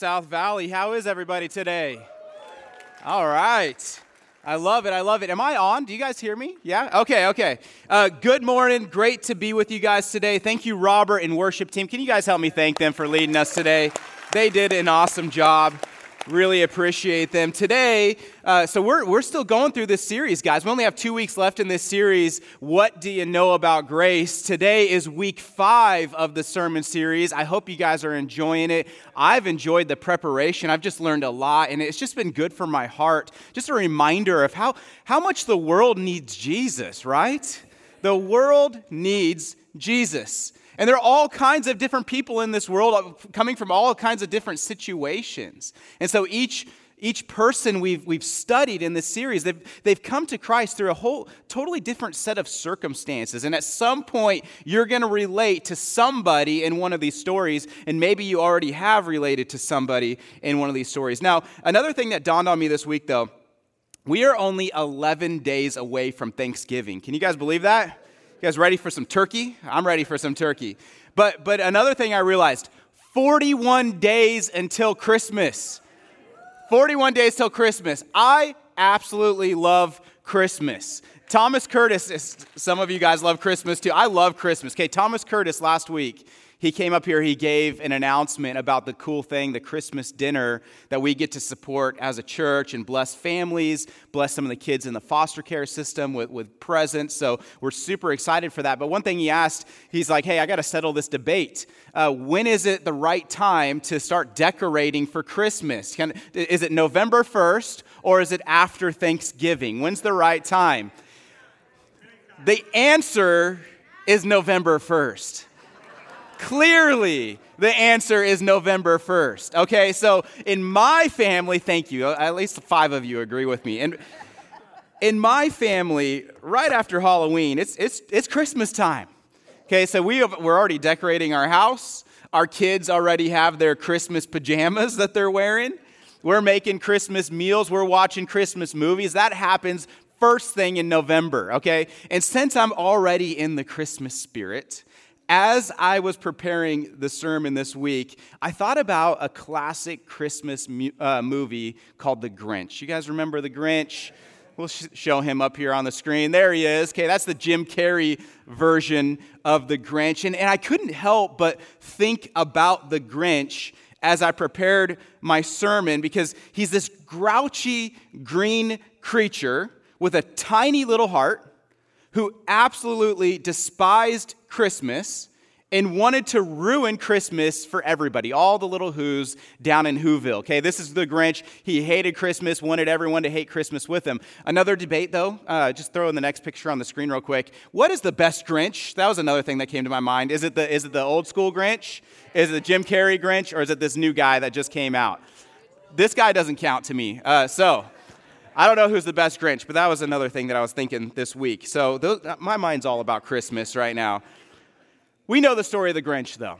South Valley. How is everybody today? All right. I love it. I love it. Am I on? Do you guys hear me? Yeah? Okay, okay. Uh, good morning. Great to be with you guys today. Thank you, Robert and worship team. Can you guys help me thank them for leading us today? They did an awesome job. Really appreciate them. Today, uh, so we're, we're still going through this series, guys. We only have two weeks left in this series. What do you know about grace? Today is week five of the sermon series. I hope you guys are enjoying it. I've enjoyed the preparation. I've just learned a lot, and it's just been good for my heart. Just a reminder of how, how much the world needs Jesus, right? The world needs Jesus. And there are all kinds of different people in this world uh, coming from all kinds of different situations. And so each, each person we've, we've studied in this series, they've, they've come to Christ through a whole totally different set of circumstances. And at some point, you're going to relate to somebody in one of these stories, and maybe you already have related to somebody in one of these stories. Now, another thing that dawned on me this week, though, we are only 11 days away from Thanksgiving. Can you guys believe that? You guys ready for some turkey? I'm ready for some turkey. But, but another thing I realized 41 days until Christmas. 41 days till Christmas. I absolutely love Christmas. Thomas Curtis, some of you guys love Christmas too. I love Christmas. Okay, Thomas Curtis last week, he came up here, he gave an announcement about the cool thing, the Christmas dinner that we get to support as a church and bless families, bless some of the kids in the foster care system with, with presents. So we're super excited for that. But one thing he asked, he's like, hey, I got to settle this debate. Uh, when is it the right time to start decorating for Christmas? Can, is it November 1st or is it after Thanksgiving? When's the right time? The answer is November 1st. Clearly, the answer is November 1st. Okay, so in my family, thank you, uh, at least five of you agree with me. And in my family, right after Halloween, it's, it's, it's Christmas time. Okay, so we have, we're already decorating our house. Our kids already have their Christmas pajamas that they're wearing. We're making Christmas meals. We're watching Christmas movies. That happens first thing in November, okay? And since I'm already in the Christmas spirit, as I was preparing the sermon this week, I thought about a classic Christmas mu- uh, movie called The Grinch. You guys remember The Grinch? We'll sh- show him up here on the screen. There he is. Okay, that's the Jim Carrey version of The Grinch. And, and I couldn't help but think about The Grinch as I prepared my sermon because he's this grouchy green creature with a tiny little heart who absolutely despised Christmas and wanted to ruin Christmas for everybody, all the little who's down in Whoville. Okay, this is the Grinch. He hated Christmas, wanted everyone to hate Christmas with him. Another debate, though, uh, just throw in the next picture on the screen real quick. What is the best Grinch? That was another thing that came to my mind. Is it the, is it the old school Grinch? Is it the Jim Carrey Grinch? Or is it this new guy that just came out? This guy doesn't count to me. Uh, so, I don't know who's the best Grinch, but that was another thing that I was thinking this week. So those, my mind's all about Christmas right now. We know the story of the Grinch, though.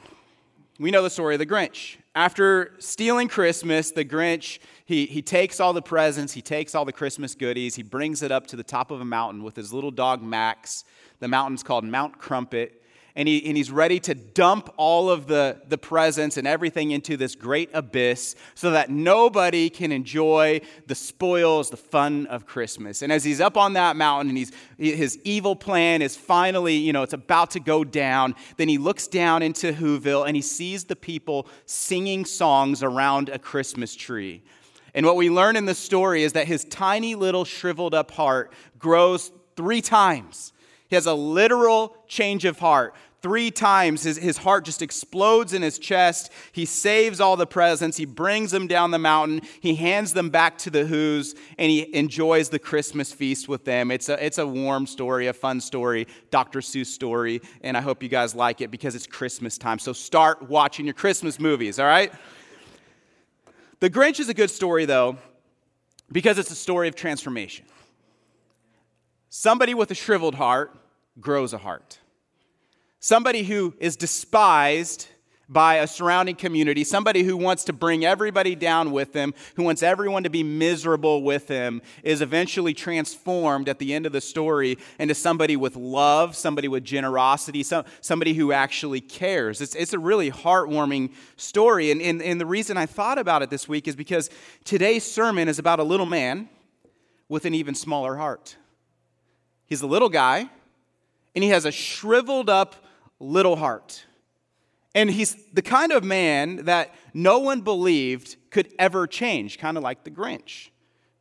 We know the story of the Grinch. After stealing Christmas, the Grinch, he, he takes all the presents, he takes all the Christmas goodies, he brings it up to the top of a mountain with his little dog Max. The mountain's called Mount Crumpet. And, he, and he's ready to dump all of the, the presents and everything into this great abyss so that nobody can enjoy the spoils, the fun of Christmas. And as he's up on that mountain and he's, his evil plan is finally, you know, it's about to go down, then he looks down into Whoville and he sees the people singing songs around a Christmas tree. And what we learn in the story is that his tiny little shriveled up heart grows three times. He has a literal change of heart. Three times his, his heart just explodes in his chest. He saves all the presents. He brings them down the mountain. He hands them back to the Who's, and he enjoys the Christmas feast with them. It's a, it's a warm story, a fun story, Dr. Seuss story, and I hope you guys like it because it's Christmas time. So start watching your Christmas movies, all right? The Grinch is a good story, though, because it's a story of transformation. Somebody with a shriveled heart grows a heart. Somebody who is despised by a surrounding community, somebody who wants to bring everybody down with them, who wants everyone to be miserable with him, is eventually transformed at the end of the story into somebody with love, somebody with generosity, some, somebody who actually cares. It's, it's a really heartwarming story. And, and, and the reason I thought about it this week is because today's sermon is about a little man with an even smaller heart. He's a little guy, and he has a shriveled up little heart. And he's the kind of man that no one believed could ever change, kind of like the Grinch.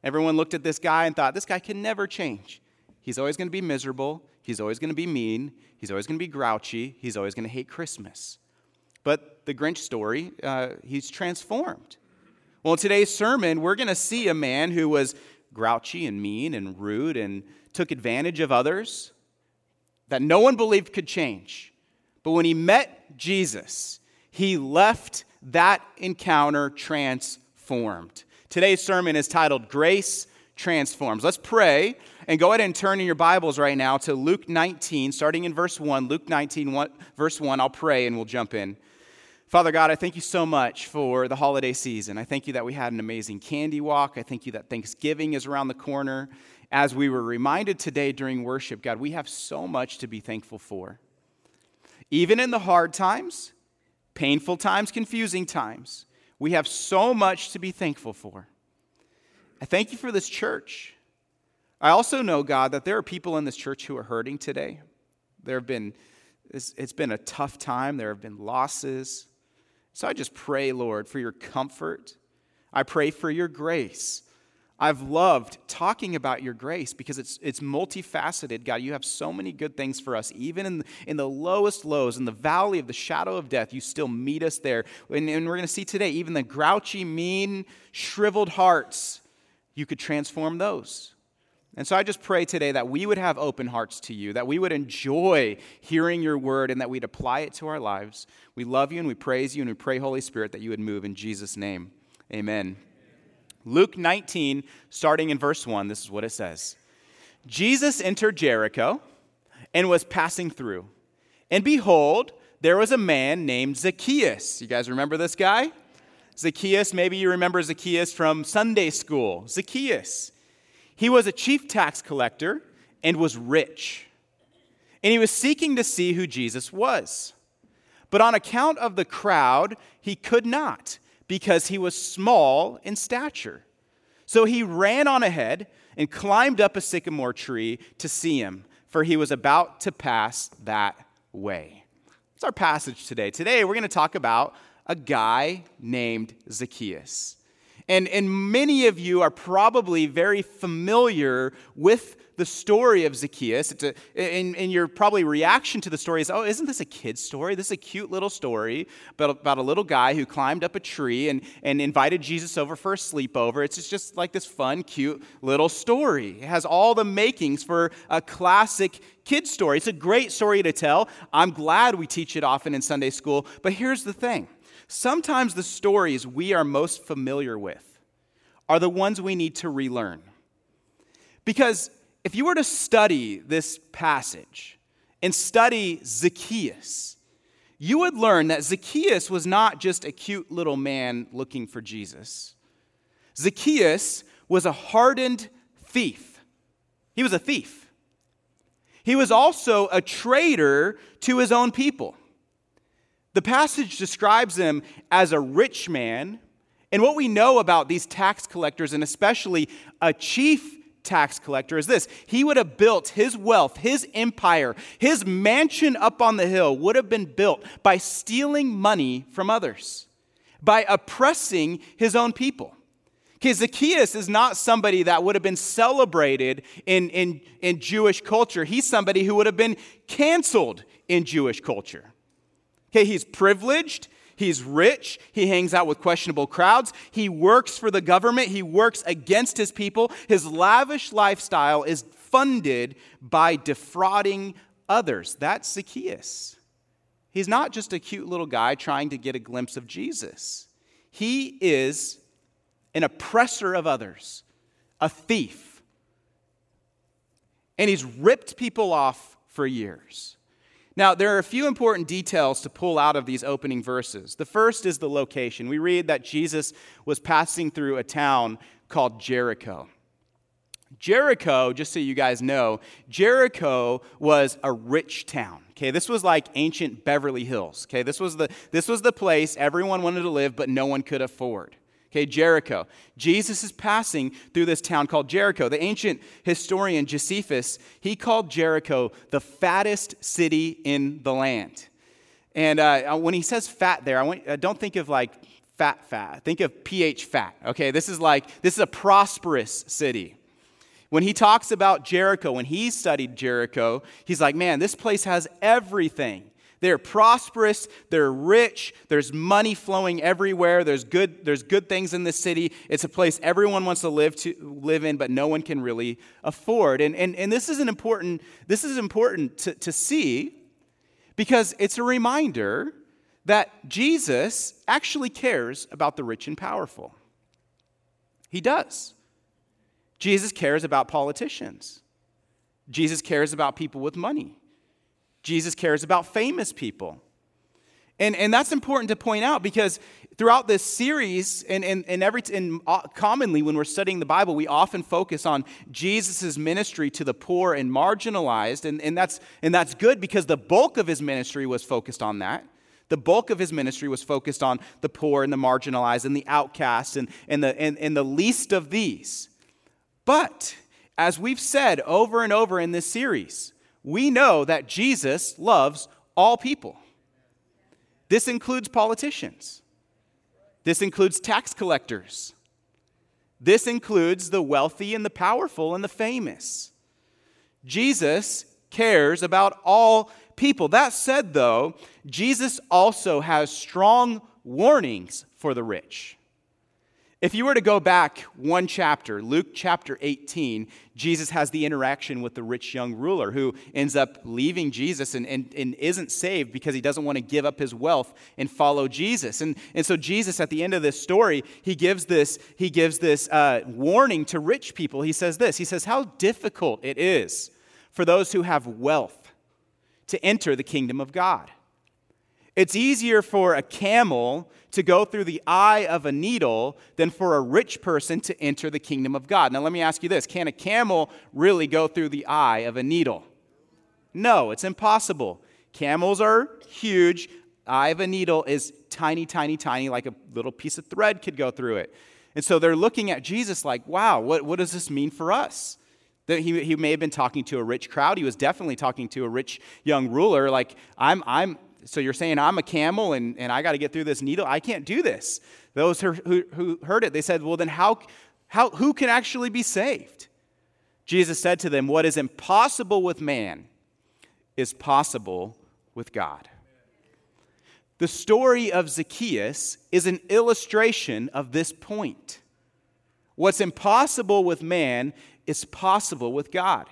Everyone looked at this guy and thought, this guy can never change. He's always going to be miserable. He's always going to be mean. He's always going to be grouchy. He's always going to hate Christmas. But the Grinch story, uh, he's transformed. Well, in today's sermon, we're going to see a man who was grouchy and mean and rude and took advantage of others that no one believed could change. But when he met Jesus, he left that encounter transformed. Today's sermon is titled Grace Transforms. Let's pray and go ahead and turn in your Bibles right now to Luke 19, starting in verse 1. Luke 19, one, verse 1. I'll pray and we'll jump in. Father God, I thank you so much for the holiday season. I thank you that we had an amazing candy walk. I thank you that Thanksgiving is around the corner. As we were reminded today during worship, God, we have so much to be thankful for. Even in the hard times, painful times, confusing times, we have so much to be thankful for. I thank you for this church. I also know, God, that there are people in this church who are hurting today. There have been, it's, been a tough time, there have been losses. So I just pray, Lord, for your comfort. I pray for your grace. I've loved talking about your grace because it's, it's multifaceted. God, you have so many good things for us. Even in, in the lowest lows, in the valley of the shadow of death, you still meet us there. And, and we're going to see today, even the grouchy, mean, shriveled hearts, you could transform those. And so I just pray today that we would have open hearts to you, that we would enjoy hearing your word, and that we'd apply it to our lives. We love you and we praise you, and we pray, Holy Spirit, that you would move in Jesus' name. Amen. Luke 19, starting in verse 1, this is what it says Jesus entered Jericho and was passing through. And behold, there was a man named Zacchaeus. You guys remember this guy? Zacchaeus, maybe you remember Zacchaeus from Sunday school. Zacchaeus. He was a chief tax collector and was rich. And he was seeking to see who Jesus was. But on account of the crowd, he could not because he was small in stature. So he ran on ahead and climbed up a sycamore tree to see him, for he was about to pass that way. It's our passage today. Today, we're going to talk about a guy named Zacchaeus. And, and many of you are probably very familiar with the story of Zacchaeus. It's a, and, and your probably reaction to the story is, oh, isn't this a kid's story? This is a cute little story about, about a little guy who climbed up a tree and, and invited Jesus over for a sleepover. It's just like this fun, cute little story. It has all the makings for a classic kid's story. It's a great story to tell. I'm glad we teach it often in Sunday school. But here's the thing sometimes the stories we are most familiar with are the ones we need to relearn. Because if you were to study this passage and study Zacchaeus, you would learn that Zacchaeus was not just a cute little man looking for Jesus. Zacchaeus was a hardened thief. He was a thief. He was also a traitor to his own people. The passage describes him as a rich man. And what we know about these tax collectors, and especially a chief tax collector, is this he would have built his wealth, his empire, his mansion up on the hill would have been built by stealing money from others, by oppressing his own people. Okay, Zacchaeus is not somebody that would have been celebrated in, in, in Jewish culture. He's somebody who would have been canceled in Jewish culture. Okay, he's privileged. He's rich. He hangs out with questionable crowds. He works for the government. He works against his people. His lavish lifestyle is funded by defrauding others. That's Zacchaeus. He's not just a cute little guy trying to get a glimpse of Jesus. He is an oppressor of others, a thief. And he's ripped people off for years. Now, there are a few important details to pull out of these opening verses. The first is the location. We read that Jesus was passing through a town called Jericho. Jericho, just so you guys know, Jericho was a rich town. Okay, this was like ancient Beverly Hills. Okay, this was the this was the place everyone wanted to live, but no one could afford. Okay, Jericho. Jesus is passing through this town called Jericho. The ancient historian Josephus, he called Jericho the fattest city in the land. And uh, when he says fat there, I want, uh, don't think of like fat, fat. Think of pH fat. Okay, this is like, this is a prosperous city. When he talks about Jericho, when he studied Jericho, he's like, man, this place has everything. They're prosperous, they're rich, there's money flowing everywhere, there's good, there's good things in the city. It's a place everyone wants to live to live in, but no one can really afford. And, and, and this is an important, this is important to, to see because it's a reminder that Jesus actually cares about the rich and powerful. He does. Jesus cares about politicians. Jesus cares about people with money. Jesus cares about famous people. And, and that's important to point out because throughout this series, and, and, and, every, and uh, commonly when we're studying the Bible, we often focus on Jesus' ministry to the poor and marginalized. And, and, that's, and that's good because the bulk of his ministry was focused on that. The bulk of his ministry was focused on the poor and the marginalized and the outcasts and, and, the, and, and the least of these. But as we've said over and over in this series, we know that Jesus loves all people. This includes politicians, this includes tax collectors, this includes the wealthy and the powerful and the famous. Jesus cares about all people. That said, though, Jesus also has strong warnings for the rich. If you were to go back one chapter, Luke chapter 18, Jesus has the interaction with the rich young ruler who ends up leaving Jesus and, and, and isn't saved because he doesn't want to give up his wealth and follow Jesus. And, and so Jesus, at the end of this story, he gives this, he gives this uh, warning to rich people. He says this, he says, how difficult it is for those who have wealth to enter the kingdom of God. It's easier for a camel to go through the eye of a needle than for a rich person to enter the kingdom of God. Now, let me ask you this can a camel really go through the eye of a needle? No, it's impossible. Camels are huge. Eye of a needle is tiny, tiny, tiny, like a little piece of thread could go through it. And so they're looking at Jesus like, wow, what, what does this mean for us? That he, he may have been talking to a rich crowd. He was definitely talking to a rich young ruler. Like, I'm, I'm, so you're saying I'm a camel and, and I got to get through this needle? I can't do this. Those who, who, heard it, they said, well, then how, how, who can actually be saved? Jesus said to them, What is impossible with man is possible with God. The story of Zacchaeus is an illustration of this point. What's impossible with man is possible with God.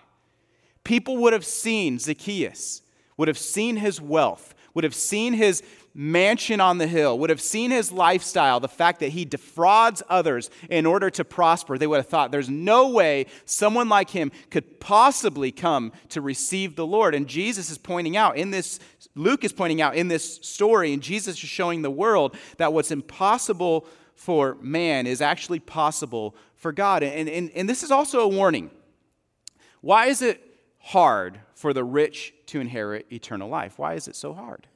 People would have seen Zacchaeus, would have seen his wealth, would have seen his mansion on the hill, would have seen his lifestyle, the fact that he defrauds others in order to prosper, they would have thought there's no way someone like him could possibly come to receive the Lord. And Jesus is pointing out in this, Luke is pointing out in this story, and Jesus is showing the world that what's impossible for man is actually possible for God. And, and, and this is also a warning. Why is it hard for the rich to inherit eternal life? Why is it so hard?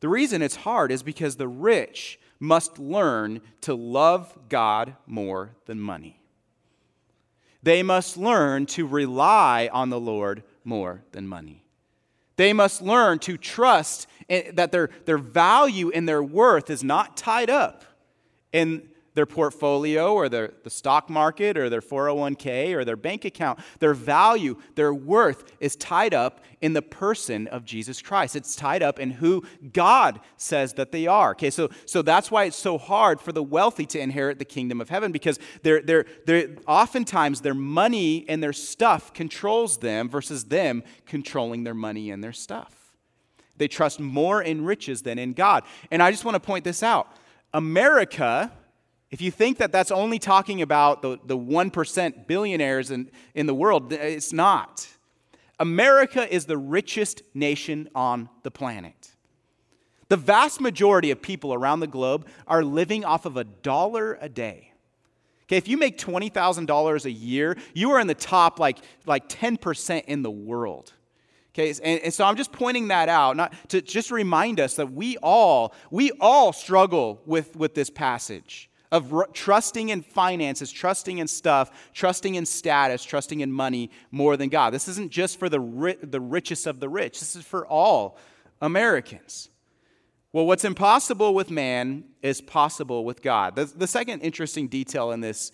The reason it's hard is because the rich must learn to love God more than money. They must learn to rely on the Lord more than money. They must learn to trust that their, their value and their worth is not tied up in their portfolio or their, the stock market or their 401k or their bank account. Their value, their worth is tied up in the person of Jesus Christ. It's tied up in who God says that they are. Okay, so, so that's why it's so hard for the wealthy to inherit the kingdom of heaven because they're, they're, they're, oftentimes their money and their stuff controls them versus them controlling their money and their stuff. They trust more in riches than in God. And I just want to point this out. America if you think that that's only talking about the, the 1% billionaires in, in the world, it's not. America is the richest nation on the planet. The vast majority of people around the globe are living off of a dollar a day. Okay, if you make $20,000 a year, you are in the top like, like 10% in the world. Okay, and, and, so I'm just pointing that out, not to just remind us that we all, we all struggle with, with this passage of r- trusting in finances, trusting in stuff, trusting in status, trusting in money more than God. This isn't just for the, ri- the richest of the rich, this is for all Americans. Well, what's impossible with man is possible with God. The, the second interesting detail in this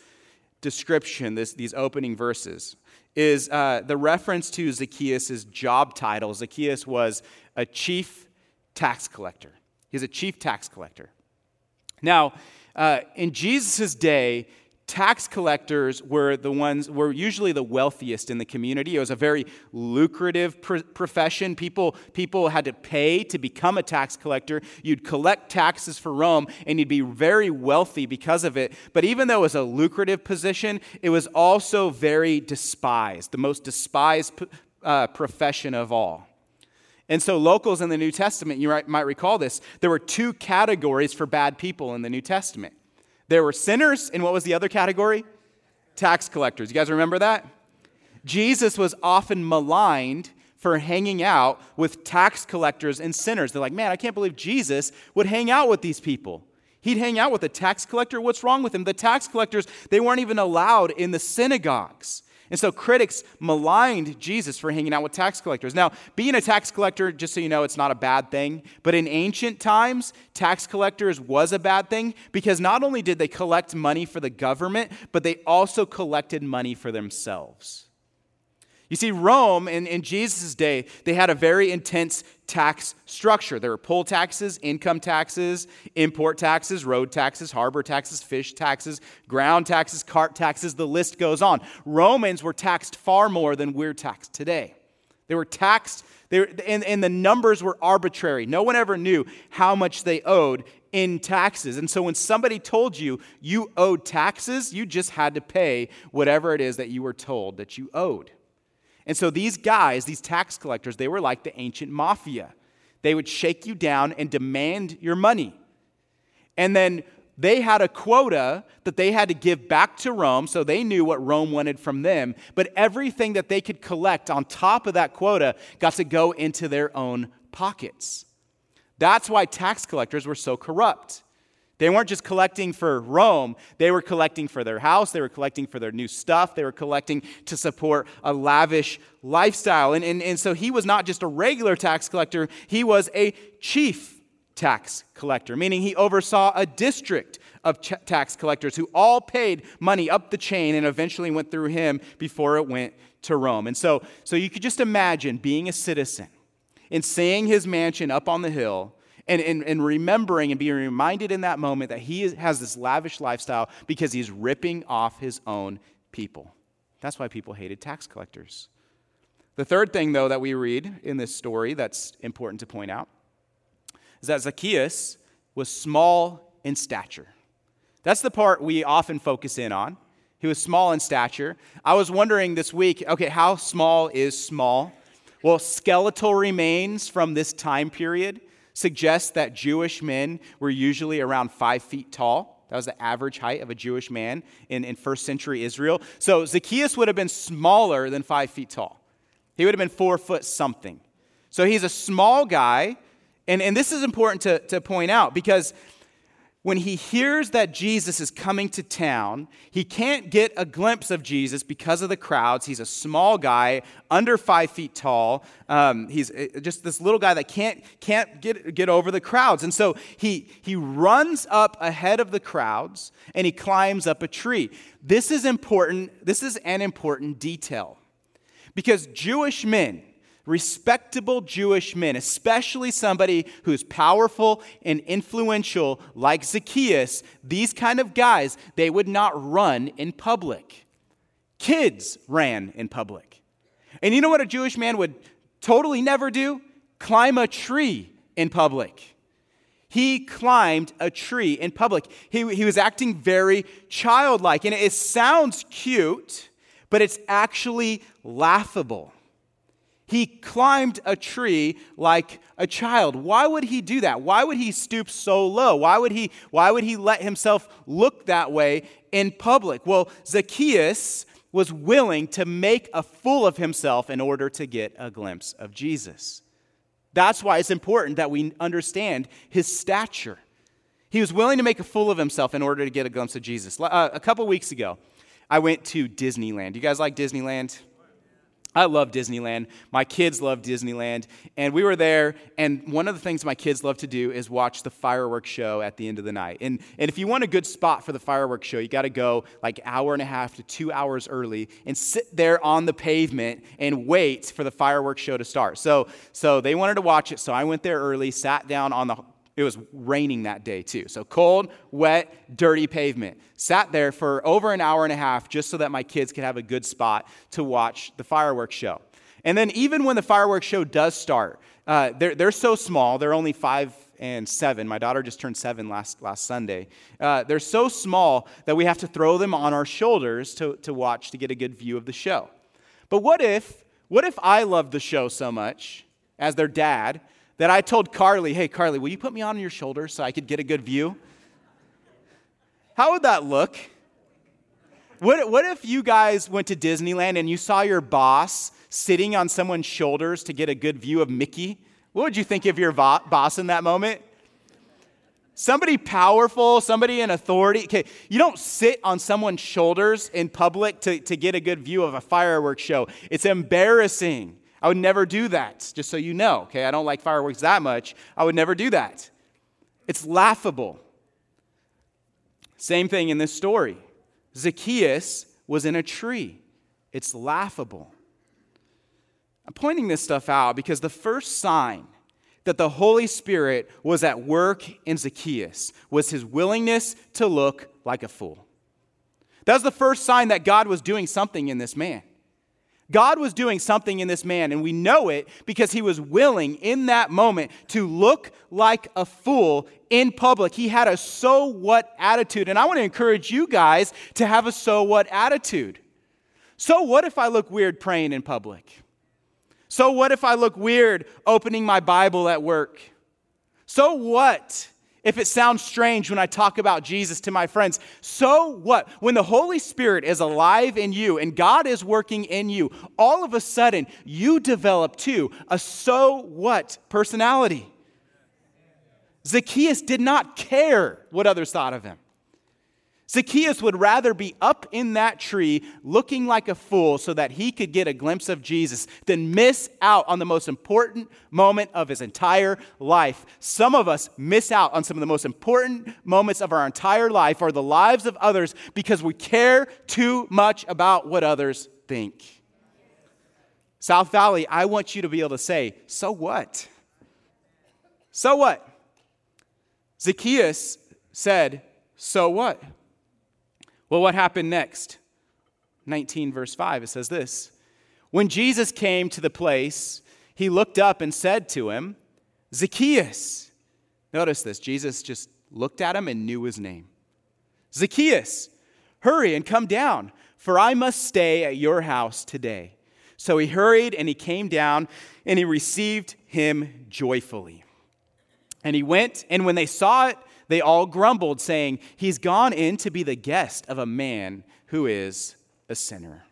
description, this, these opening verses, is uh, the reference to Zacchaeus' job title. Zacchaeus was a chief tax collector. He's a chief tax collector. Now, uh, in Jesus' day, tax collectors were the ones were usually the wealthiest in the community. It was a very lucrative pr- profession. People people had to pay to become a tax collector. You'd collect taxes for rome and you'd be very wealthy because of it. But even though it was a lucrative position it was also very despised the most despised uh, profession of all and so, locals in the New Testament, you might recall this, there were two categories for bad people in the New Testament. There were sinners, and what was the other category? Tax collectors. You guys remember that? Jesus was often maligned for hanging out with tax collectors and sinners. They're like, man, I can't believe Jesus would hang out with these people. He'd hang out with a tax collector. What's wrong with him? The tax collectors, they weren't even allowed in the synagogues. And so critics maligned Jesus for hanging out with tax collectors. Now, being a tax collector, just so you know, it's not a bad thing. But in ancient times, tax collectors was a bad thing because not only did they collect money for the government, but they also collected money for themselves. You see, Rome in, in Jesus' day, they had a very intense tax structure. There were poll taxes, income taxes, import taxes, road taxes, harbor taxes, fish taxes, ground taxes, cart taxes, the list goes on. Romans were taxed far more than we're taxed today. They were taxed, they were, and, and the numbers were arbitrary. No one ever knew how much they owed in taxes. And so when somebody told you you owed taxes, you just had to pay whatever it is that you were told that you owed. And so these guys, these tax collectors, they were like the ancient mafia. They would shake you down and demand your money. And then they had a quota that they had to give back to Rome, so they knew what Rome wanted from them. But everything that they could collect on top of that quota got to go into their own pockets. That's why tax collectors were so corrupt. They weren't just collecting for Rome, they were collecting for their house, they were collecting for their new stuff, they were collecting to support a lavish lifestyle. And, and, and so he was not just a regular tax collector, he was a chief tax collector, meaning he oversaw a district of ch- tax collectors who all paid money up the chain and eventually went through him before it went to Rome. And so, so you could just imagine being a citizen and seeing his mansion up on the hill and, and, and remembering and being reminded in that moment that he has this lavish lifestyle because he's ripping off his own people. That's why people hated tax collectors. The third thing, though, that we read in this story that's important to point out is that Zacchaeus was small in stature. That's the part we often focus in on. He was small in stature. I was wondering this week okay, how small is small? Well, skeletal remains from this time period suggests that Jewish men were usually around five feet tall. That was the average height of a Jewish man in, in first century Israel. So Zacchaeus would have been smaller than five feet tall. He would have been four foot something. So he's a small guy. And, and this is important to, to point out because when he hears that Jesus is coming to town, he can't get a glimpse of Jesus because of the crowds. He's a small guy, under five feet tall. Um, he's uh, just this little guy that can't, can't get, get over the crowds. And so he, he runs up ahead of the crowds and he climbs up a tree. This is important. This is an important detail because Jewish men, respectable Jewish men, especially somebody who's powerful and influential like Zacchaeus, these kind of guys, they would not run in public. Kids ran in public. And you know what a Jewish man would totally never do? Climb a tree in public. He climbed a tree in public. He, he was acting very childlike. And it sounds cute, but it's actually laughable. He climbed a tree like a child. Why would he do that? Why would he stoop so low? Why would he, why would he let himself look that way in public? Well, Zacchaeus was willing to make a fool of himself in order to get a glimpse of Jesus. That's why it's important that we understand his stature. He was willing to make a fool of himself in order to get a glimpse of Jesus. Uh, a couple weeks ago, I went to Disneyland. You guys like Disneyland? I love Disneyland. My kids love Disneyland. And we were there, and one of the things my kids love to do is watch the fireworks show at the end of the night. And, and if you want a good spot for the fireworks show, you got to go like hour and a half to two hours early and sit there on the pavement and wait for the fireworks show to start. So, so they wanted to watch it, so I went there early, sat down on the it was raining that day too. So cold, wet, dirty pavement. Sat there for over an hour and a half just so that my kids could have a good spot to watch the fireworks show. And then, even when the fireworks show does start, uh, they're, they're so small, they're only five and seven. My daughter just turned seven last, last Sunday. Uh, they're so small that we have to throw them on our shoulders to, to watch to get a good view of the show. But what if, what if I loved the show so much as their dad that I told Carly, hey, Carly, will you put me on your shoulder so I could get a good view? How would that look? What, what if you guys went to Disneyland and you saw your boss sitting on someone's shoulders to get a good view of Mickey? What would you think of your vo- boss in that moment? Somebody powerful, somebody in authority. Okay, you don't sit on someone's shoulders in public to, to get a good view of a fireworks show. It's embarrassing. I would never do that, just so you know, okay? I don't like fireworks that much. I would never do that. It's laughable. Same thing in this story. Zacchaeus was in a tree. It's laughable. I'm pointing this stuff out because the first sign that the Holy Spirit was at work in Zacchaeus was his willingness to look like a fool. That was the first sign that God was doing something in this man. God was doing something in this man, and we know it because he was willing in that moment to look like a fool in public. He had a so what attitude, and I want to encourage you guys to have a so what attitude. So, what if I look weird praying in public? So, what if I look weird opening my Bible at work? So, what if it sounds strange when I talk about Jesus to my friends, so what? When the Holy Spirit is alive in you and God is working in you, all of a sudden you develop too a so what personality. Zacchaeus did not care what others thought of him. Zacchaeus would rather be up in that tree looking like a fool so that he could get a glimpse of Jesus than miss out on the most important moment of his entire life. Some of us miss out on some of the most important moments of our entire life or the lives of others because we care too much about what others think. South Valley, I want you to be able to say, so what? So what? Zacchaeus said, so what? Well, what happened next? 19, verse 5, it says this When Jesus came to the place, he looked up and said to him, Zacchaeus. Notice this. Jesus just looked at him and knew his name. Zacchaeus, hurry and come down, for I must stay at your house today. So he hurried and he came down and he received him joyfully. And he went, and when they saw it, they all grumbled, saying, He's gone in to be the guest of a man who is a sinner.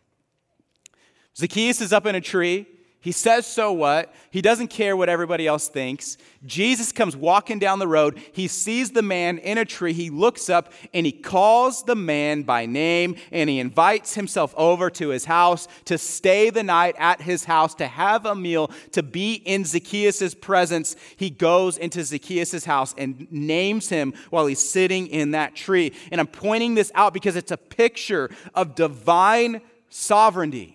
Zacchaeus is up in a tree. He says, So what? He doesn't care what everybody else thinks. Jesus comes walking down the road. He sees the man in a tree. He looks up and he calls the man by name and he invites himself over to his house to stay the night at his house, to have a meal, to be in Zacchaeus' presence. He goes into Zacchaeus' house and names him while he's sitting in that tree. And I'm pointing this out because it's a picture of divine sovereignty.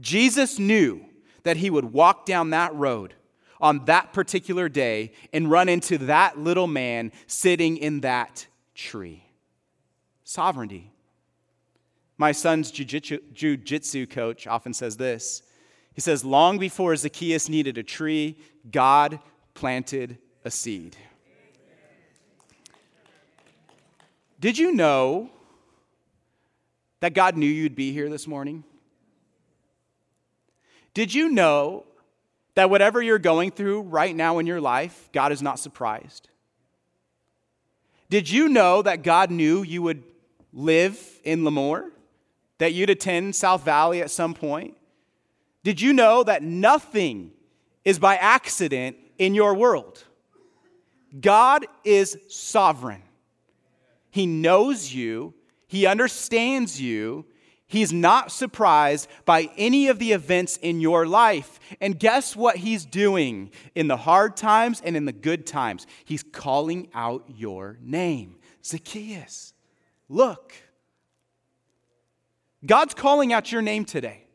Jesus knew that he would walk down that road on that particular day and run into that little man sitting in that tree. Sovereignty. My son's jiu-jitsu coach often says this. He says, Long before Zacchaeus needed a tree, God planted a seed. Did you know that God knew you'd be here this morning? Did you know that whatever you're going through right now in your life, God is not surprised? Did you know that God knew you would live in Lemoore? That you'd attend South Valley at some point? Did you know that nothing is by accident in your world? God is sovereign. He knows you, He understands you, He's not surprised by any of the events in your life. And guess what he's doing in the hard times and in the good times? He's calling out your name Zacchaeus. Look. God's calling out your name today.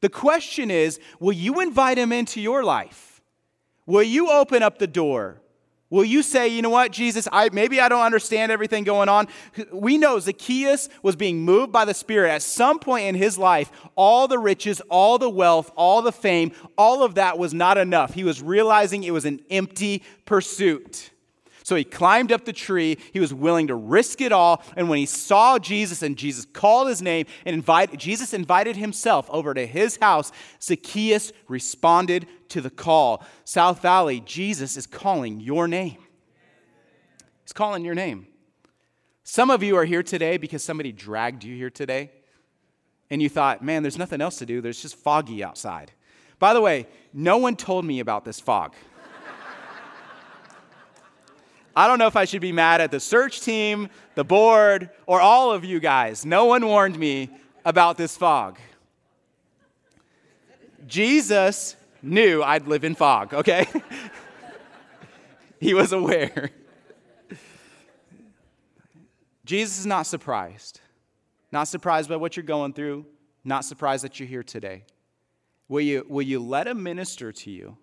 The question is will you invite him into your life? Will you open up the door? Will you say, you know what, Jesus, I, maybe I don't understand everything going on? We know Zacchaeus was being moved by the Spirit. At some point in his life, all the riches, all the wealth, all the fame, all of that was not enough. He was realizing it was an empty pursuit. So he climbed up the tree. He was willing to risk it all. And when he saw Jesus and Jesus called his name and invited, Jesus invited himself over to his house, Zacchaeus responded to the call. South Valley, Jesus is calling your name. He's calling your name. Some of you are here today because somebody dragged you here today. And you thought, man, there's nothing else to do. There's just foggy outside. By the way, no one told me about this fog. I don't know if I should be mad at the search team, the board, or all of you guys. No one warned me about this fog. Jesus knew I'd live in fog, okay? he was aware. Jesus is not surprised. Not surprised by what you're going through, not surprised that you're here today. Will you, will you let him minister to you?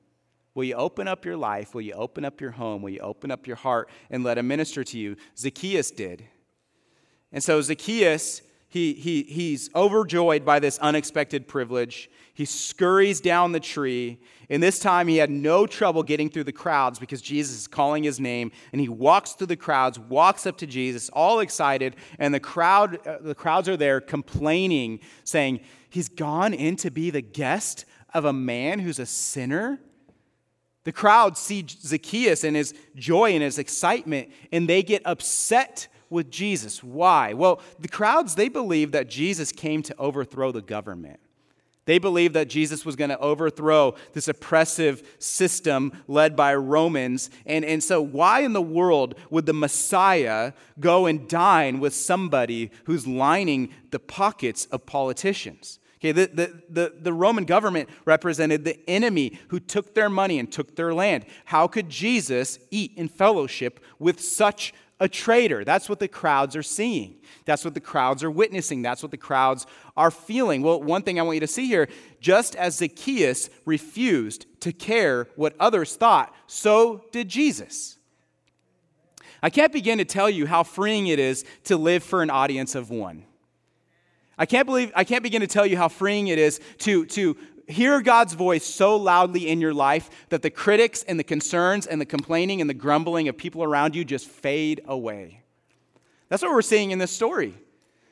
Will you open up your life? Will you open up your home? Will you open up your heart and let him minister to you? Zacchaeus did. And so Zacchaeus, he, he, he's overjoyed by this unexpected privilege. He scurries down the tree. And this time he had no trouble getting through the crowds because Jesus is calling his name. And he walks through the crowds, walks up to Jesus, all excited. And the, crowd, uh, the crowds are there complaining, saying, He's gone in to be the guest of a man who's a sinner? The crowd see Zacchaeus and his joy and his excitement, and they get upset with Jesus. Why? Well, the crowds, they believe that Jesus came to overthrow the government. They believed that Jesus was going to overthrow this oppressive system led by Romans. And, and so, why in the world would the Messiah go and dine with somebody who's lining the pockets of politicians? Okay, the, the, the, the, Roman government represented the enemy who took their money and took their land. How could Jesus eat in fellowship with such a traitor? That's what the crowds are seeing. That's what the crowds are witnessing. That's what the crowds are feeling. Well, one thing I want you to see here just as Zacchaeus refused to care what others thought, so did Jesus. I can't begin to tell you how freeing it is to live for an audience of one. I can't believe, I can't begin to tell you how freeing it is to, to hear God's voice so loudly in your life that the critics and the concerns and the complaining and the grumbling of people around you just fade away. That's what we're seeing in this story.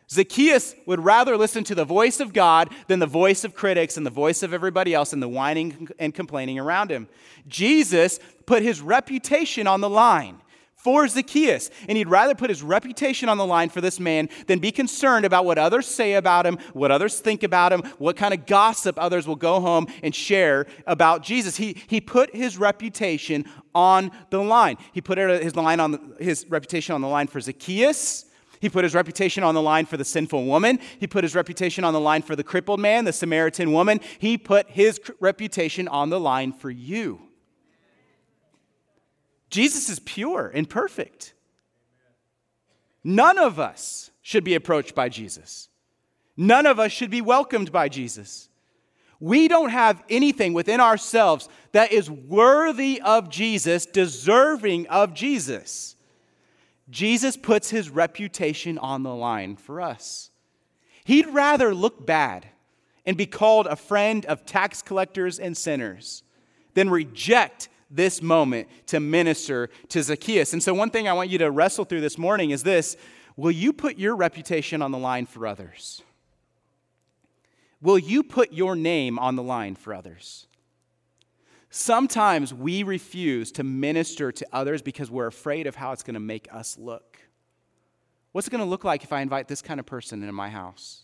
Zacchaeus would rather listen to the voice of God than the voice of critics and the voice of everybody else and the whining and complaining around him. Jesus put his reputation on the line for Zacchaeus. And he'd rather put his reputation on the line for this man than be concerned about what others say about him, what others think about him, what kind of gossip others will go home and share about Jesus. He, he put his reputation on the line. He put his, line on the, his reputation on the line for Zacchaeus. He put his reputation on the line for the sinful woman. He put his reputation on the line for the crippled man, the Samaritan woman. He put his reputation on the line for you. Jesus is pure and perfect. None of us should be approached by Jesus. None of us should be welcomed by Jesus. We don't have anything within ourselves that is worthy of Jesus, deserving of Jesus. Jesus puts his reputation on the line for us. He'd rather look bad and be called a friend of tax collectors and sinners than reject this moment to minister to Zacchaeus. And so, one thing I want you to wrestle through this morning is this Will you put your reputation on the line for others? Will you put your name on the line for others? Sometimes we refuse to minister to others because we're afraid of how it's going to make us look. What's it going to look like if I invite this kind of person into my house?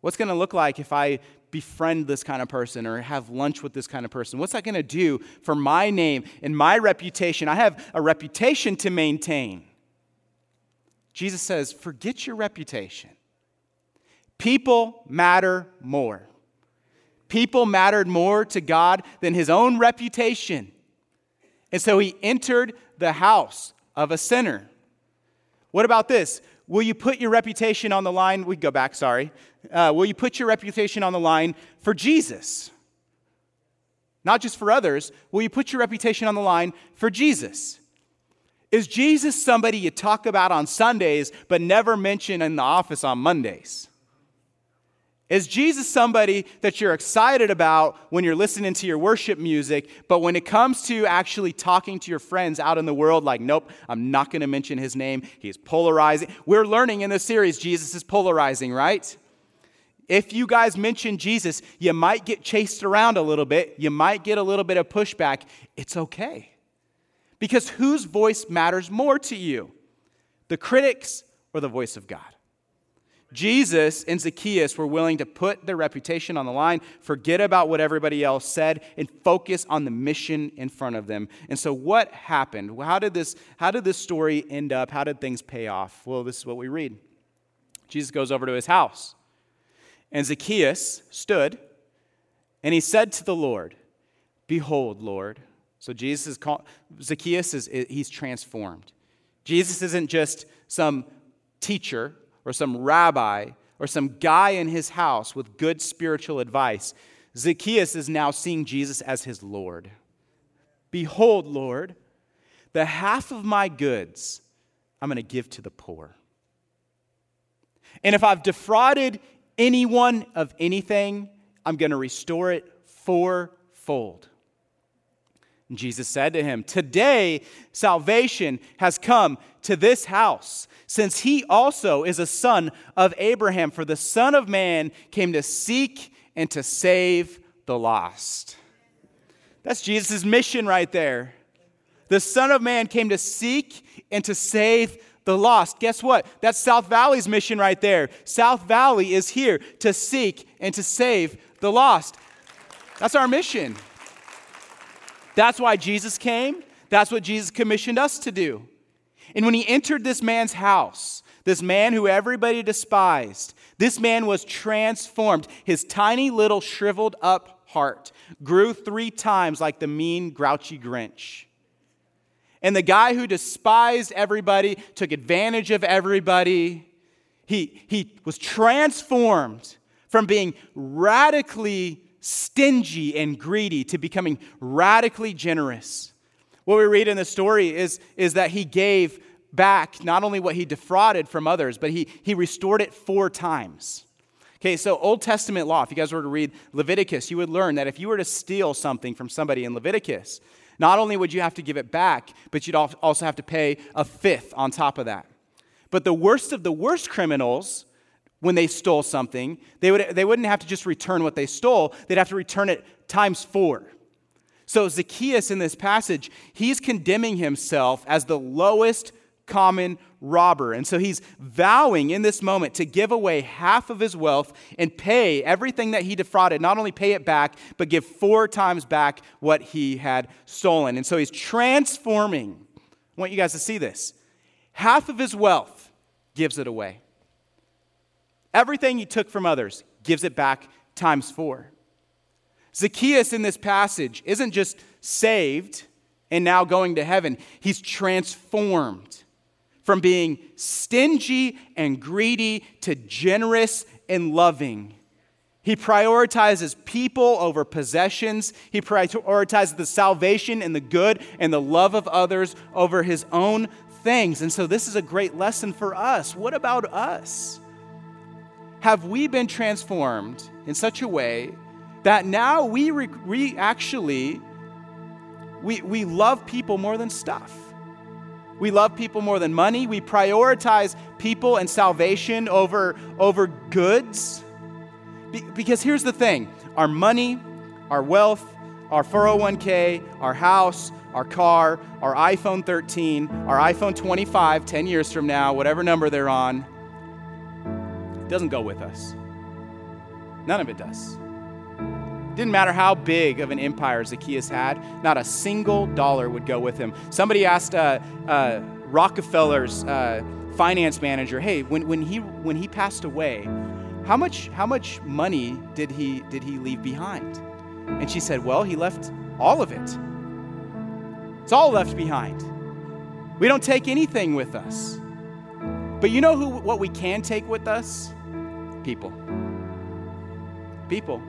What's going to look like if I befriend this kind of person or have lunch with this kind of person? What's that going to do for my name and my reputation? I have a reputation to maintain. Jesus says, forget your reputation. People matter more. People mattered more to God than his own reputation. And so he entered the house of a sinner. What about this? Will you put your reputation on the line? We go back, sorry. Uh, will you put your reputation on the line for Jesus? Not just for others. Will you put your reputation on the line for Jesus? Is Jesus somebody you talk about on Sundays but never mention in the office on Mondays? Is Jesus somebody that you're excited about when you're listening to your worship music, but when it comes to actually talking to your friends out in the world, like, nope, I'm not going to mention his name. He's polarizing. We're learning in this series, Jesus is polarizing, right? If you guys mention Jesus, you might get chased around a little bit. You might get a little bit of pushback. It's okay. Because whose voice matters more to you? The critics or the voice of God? Jesus and Zacchaeus were willing to put their reputation on the line, forget about what everybody else said, and focus on the mission in front of them. And so, what happened? How did this, how did this story end up? How did things pay off? Well, this is what we read. Jesus goes over to his house, and Zacchaeus stood, and he said to the Lord, Behold, Lord. So, Jesus is called, Zacchaeus is he's transformed. Jesus isn't just some teacher or some rabbi or some guy in his house with good spiritual advice. Zacchaeus is now seeing Jesus as his Lord. Behold, Lord, the half of my goods I'm going to give to the poor. And if I've defrauded anyone of anything, I'm going to restore it fourfold. Jesus said to him, Today salvation has come to this house, since he also is a son of Abraham. For the Son of Man came to seek and to save the lost. That's Jesus' mission right there. The Son of Man came to seek and to save the lost. Guess what? That's South Valley's mission right there. South Valley is here to seek and to save the lost. That's our mission. That's why Jesus came. That's what Jesus commissioned us to do. And when he entered this man's house, this man who everybody despised, this man was transformed. His tiny little shriveled up heart grew three times like the mean, grouchy Grinch. And the guy who despised everybody, took advantage of everybody, he, he was transformed from being radically stingy and greedy to becoming radically generous. What we read in the story is, is that he gave back not only what he defrauded from others, but he, he restored it four times. Okay, so Old Testament law, if you guys were to read Leviticus, you would learn that if you were to steal something from somebody in Leviticus, not only would you have to give it back, but you'd also have to pay a fifth on top of that. But the worst of the worst criminals when they stole something, they, would, they wouldn't have to just return what they stole, they'd have to return it times four. So, Zacchaeus in this passage, he's condemning himself as the lowest common robber. And so he's vowing in this moment to give away half of his wealth and pay everything that he defrauded, not only pay it back, but give four times back what he had stolen. And so he's transforming. I want you guys to see this. Half of his wealth gives it away. Everything he took from others gives it back times four. Zacchaeus in this passage isn't just saved and now going to heaven, he's transformed from being stingy and greedy to generous and loving. He prioritizes people over possessions. He prioritizes the salvation and the good and the love of others over his own things. And so, this is a great lesson for us. What about us? Have we been transformed in such a way that now we, re- we actually we, we love people more than stuff. We love people more than money. We prioritize people and salvation over, over goods. Be, because here's the thing our money, our wealth, our 401k, our house, our car, our iPhone 13, our iPhone 25, 10 years from now, whatever number they're on, doesn't go with us. None of it does. Didn't matter how big of an empire Zacchaeus had, not a single dollar would go with him. Somebody asked uh, uh, Rockefeller's uh, finance manager, hey, when, when, he, when he passed away, how much, how much money did he, did he leave behind? And she said, well, he left all of it. It's all left behind. We don't take anything with us. But you know who, what we can take with us? People. People.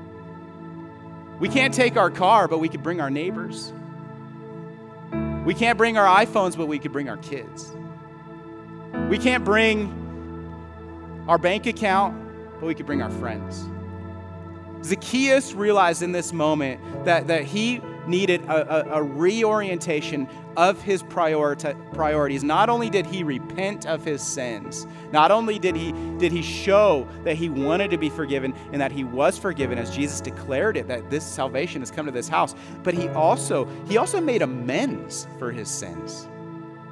We can't take our car, but we could bring our neighbors. We can't bring our iPhones, but we could bring our kids. We can't bring our bank account, but we could bring our friends. Zacchaeus realized in this moment that, that he needed a, a, a reorientation of his priority, priorities. Not only did he repent of his sins, not only did he, did he show that he wanted to be forgiven and that he was forgiven as Jesus declared it, that this salvation has come to this house, but he also, he also made amends for his sins.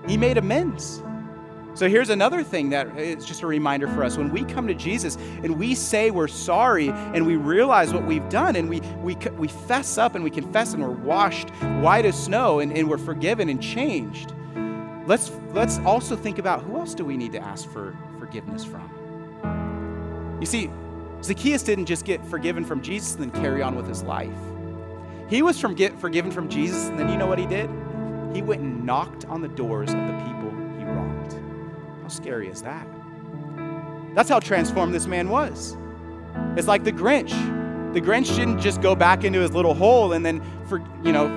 He made amends. So here's another thing that it's just a reminder for us. When we come to Jesus and we say we're sorry and we realize what we've done and we, we, we fess up and we confess and we're washed white as snow and, and we're forgiven and changed, let's, let's also think about who else do we need to ask for forgiveness from? You see, Zacchaeus didn't just get forgiven from Jesus and then carry on with his life. He was from get forgiven from Jesus, and then you know what he did? He went and knocked on the doors of the people scary is that? That's how transformed this man was. It's like the Grinch. The Grinch didn't just go back into his little hole and then, for, you know,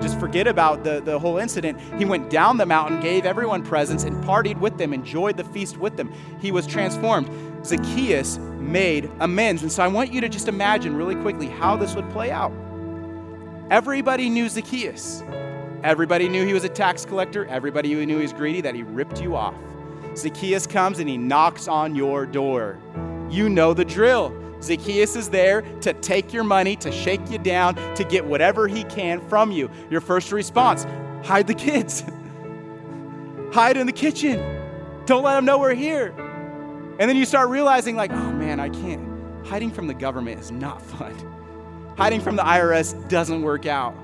just forget about the, the whole incident. He went down the mountain, gave everyone presents, and partied with them, enjoyed the feast with them. He was transformed. Zacchaeus made amends. And so I want you to just imagine really quickly how this would play out. Everybody knew Zacchaeus. Everybody knew he was a tax collector. Everybody knew he was greedy, that he ripped you off. Zacchaeus comes and he knocks on your door. You know the drill. Zacchaeus is there to take your money, to shake you down, to get whatever he can from you. Your first response hide the kids, hide in the kitchen. Don't let them know we're here. And then you start realizing, like, oh man, I can't. Hiding from the government is not fun. Hiding from the IRS doesn't work out.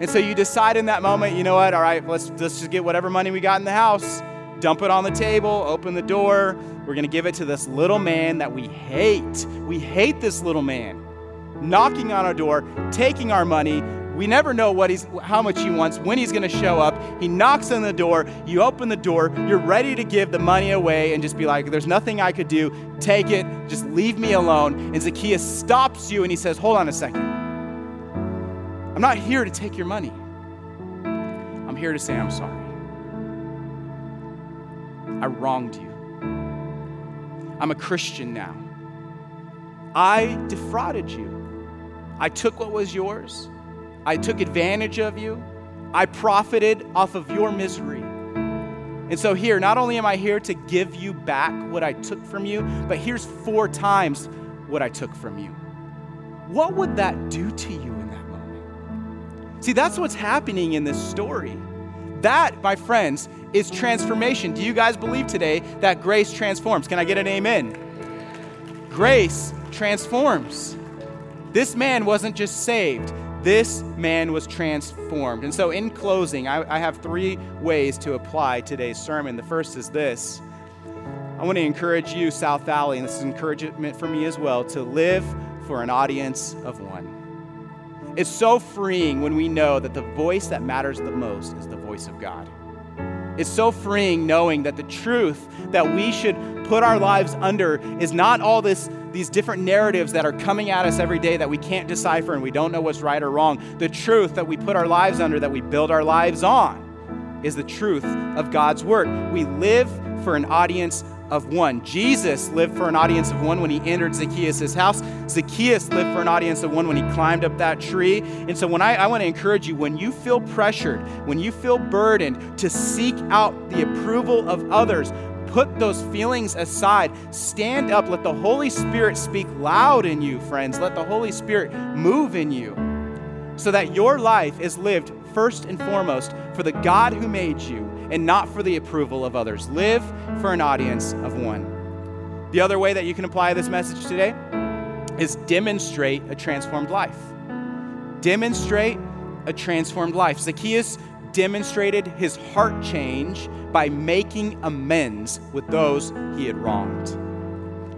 And so you decide in that moment, you know what, all right, let's, let's just get whatever money we got in the house dump it on the table, open the door. We're going to give it to this little man that we hate. We hate this little man. Knocking on our door, taking our money. We never know what he's, how much he wants, when he's going to show up. He knocks on the door. You open the door. You're ready to give the money away and just be like, there's nothing I could do. Take it. Just leave me alone. And Zacchaeus stops you and he says, hold on a second. I'm not here to take your money. I'm here to say I'm sorry. I wronged you. I'm a Christian now. I defrauded you. I took what was yours. I took advantage of you. I profited off of your misery. And so, here, not only am I here to give you back what I took from you, but here's four times what I took from you. What would that do to you in that moment? See, that's what's happening in this story. That, my friends, is transformation. Do you guys believe today that grace transforms? Can I get an amen? Grace transforms. This man wasn't just saved, this man was transformed. And so, in closing, I, I have three ways to apply today's sermon. The first is this I want to encourage you, South Valley, and this is encouragement for me as well, to live for an audience of one. It's so freeing when we know that the voice that matters the most is the voice of God. It's so freeing knowing that the truth that we should put our lives under is not all this these different narratives that are coming at us every day that we can't decipher and we don't know what's right or wrong. The truth that we put our lives under that we build our lives on is the truth of God's word. We live for an audience of one. Jesus lived for an audience of one when he entered Zacchaeus' house. Zacchaeus lived for an audience of one when he climbed up that tree. And so, when I, I want to encourage you, when you feel pressured, when you feel burdened to seek out the approval of others, put those feelings aside. Stand up. Let the Holy Spirit speak loud in you, friends. Let the Holy Spirit move in you so that your life is lived first and foremost for the God who made you and not for the approval of others. Live for an audience of one. The other way that you can apply this message today is demonstrate a transformed life. Demonstrate a transformed life. Zacchaeus demonstrated his heart change by making amends with those he had wronged.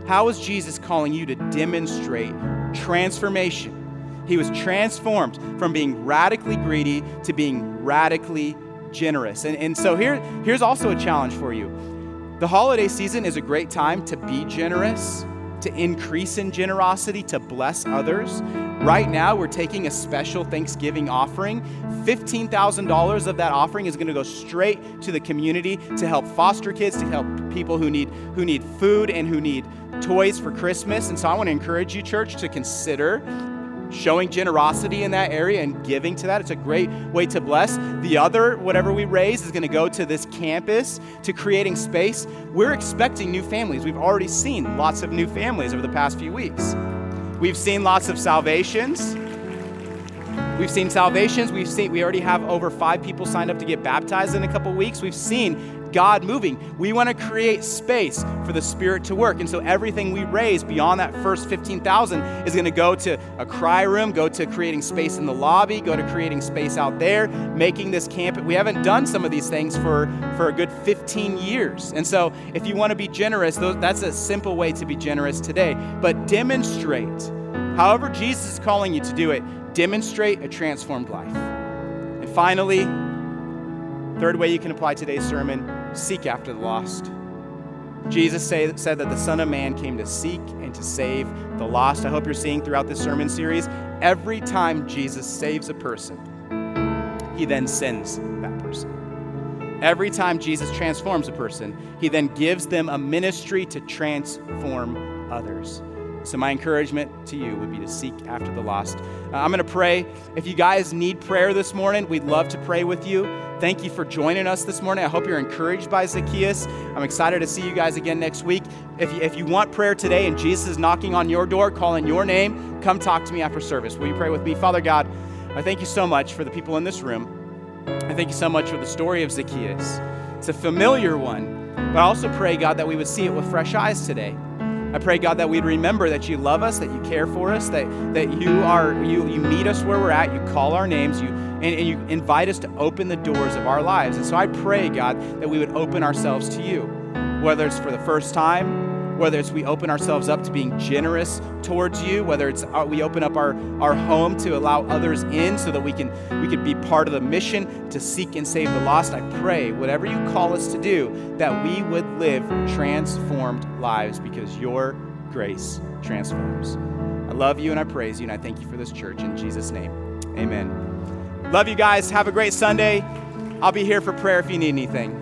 How is Jesus calling you to demonstrate transformation? He was transformed from being radically greedy to being radically generous. And, and so here, here's also a challenge for you. The holiday season is a great time to be generous, to increase in generosity, to bless others. Right now, we're taking a special Thanksgiving offering. $15,000 of that offering is going to go straight to the community to help foster kids, to help people who need, who need food and who need toys for Christmas. And so I want to encourage you, church, to consider showing generosity in that area and giving to that. It's a great way to bless. The other, whatever we raise, is going to go to this campus, to creating space. We're expecting new families. We've already seen lots of new families over the past few weeks. We've seen lots of salvations. We've seen salvations. We've seen we already have over five people signed up to get baptized in a couple weeks. We've seen God moving. We want to create space for the Spirit to work. And so everything we raise beyond that first 15,000 is going to go to a cry room, go to creating space in the lobby, go to creating space out there, making this camp. We haven't done some of these things for, for a good 15 years. And so if you want to be generous, that's a simple way to be generous today. But demonstrate, however Jesus is calling you to do it, demonstrate a transformed life. And finally, third way you can apply today's sermon seek after the lost. Jesus say, said that the Son of Man came to seek and to save the lost. I hope you're seeing throughout this sermon series, every time Jesus saves a person, he then sends that person. Every time Jesus transforms a person, he then gives them a ministry to transform others. So, my encouragement to you would be to seek after the lost. Uh, I'm going to pray. If you guys need prayer this morning, we'd love to pray with you. Thank you for joining us this morning. I hope you're encouraged by Zacchaeus. I'm excited to see you guys again next week. If you, if you want prayer today and Jesus is knocking on your door, calling your name, come talk to me after service. Will you pray with me? Father God, I thank you so much for the people in this room. I thank you so much for the story of Zacchaeus. It's a familiar one, but I also pray, God, that we would see it with fresh eyes today. I pray, God, that we'd remember that you love us, that you care for us, that, that you are you you meet us where we're at, you call our names, you and, and you invite us to open the doors of our lives. And so I pray, God, that we would open ourselves to you, whether it's for the first time, whether it's we open ourselves up to being generous towards you, whether it's uh, we open up our, our home to allow others in so that we can we can be part of the mission to seek and save the lost. I pray, whatever you call us to do, that we would live transformed lives because your grace transforms. I love you and I praise you and I thank you for this church in Jesus' name. Amen. Love you guys. Have a great Sunday. I'll be here for prayer if you need anything.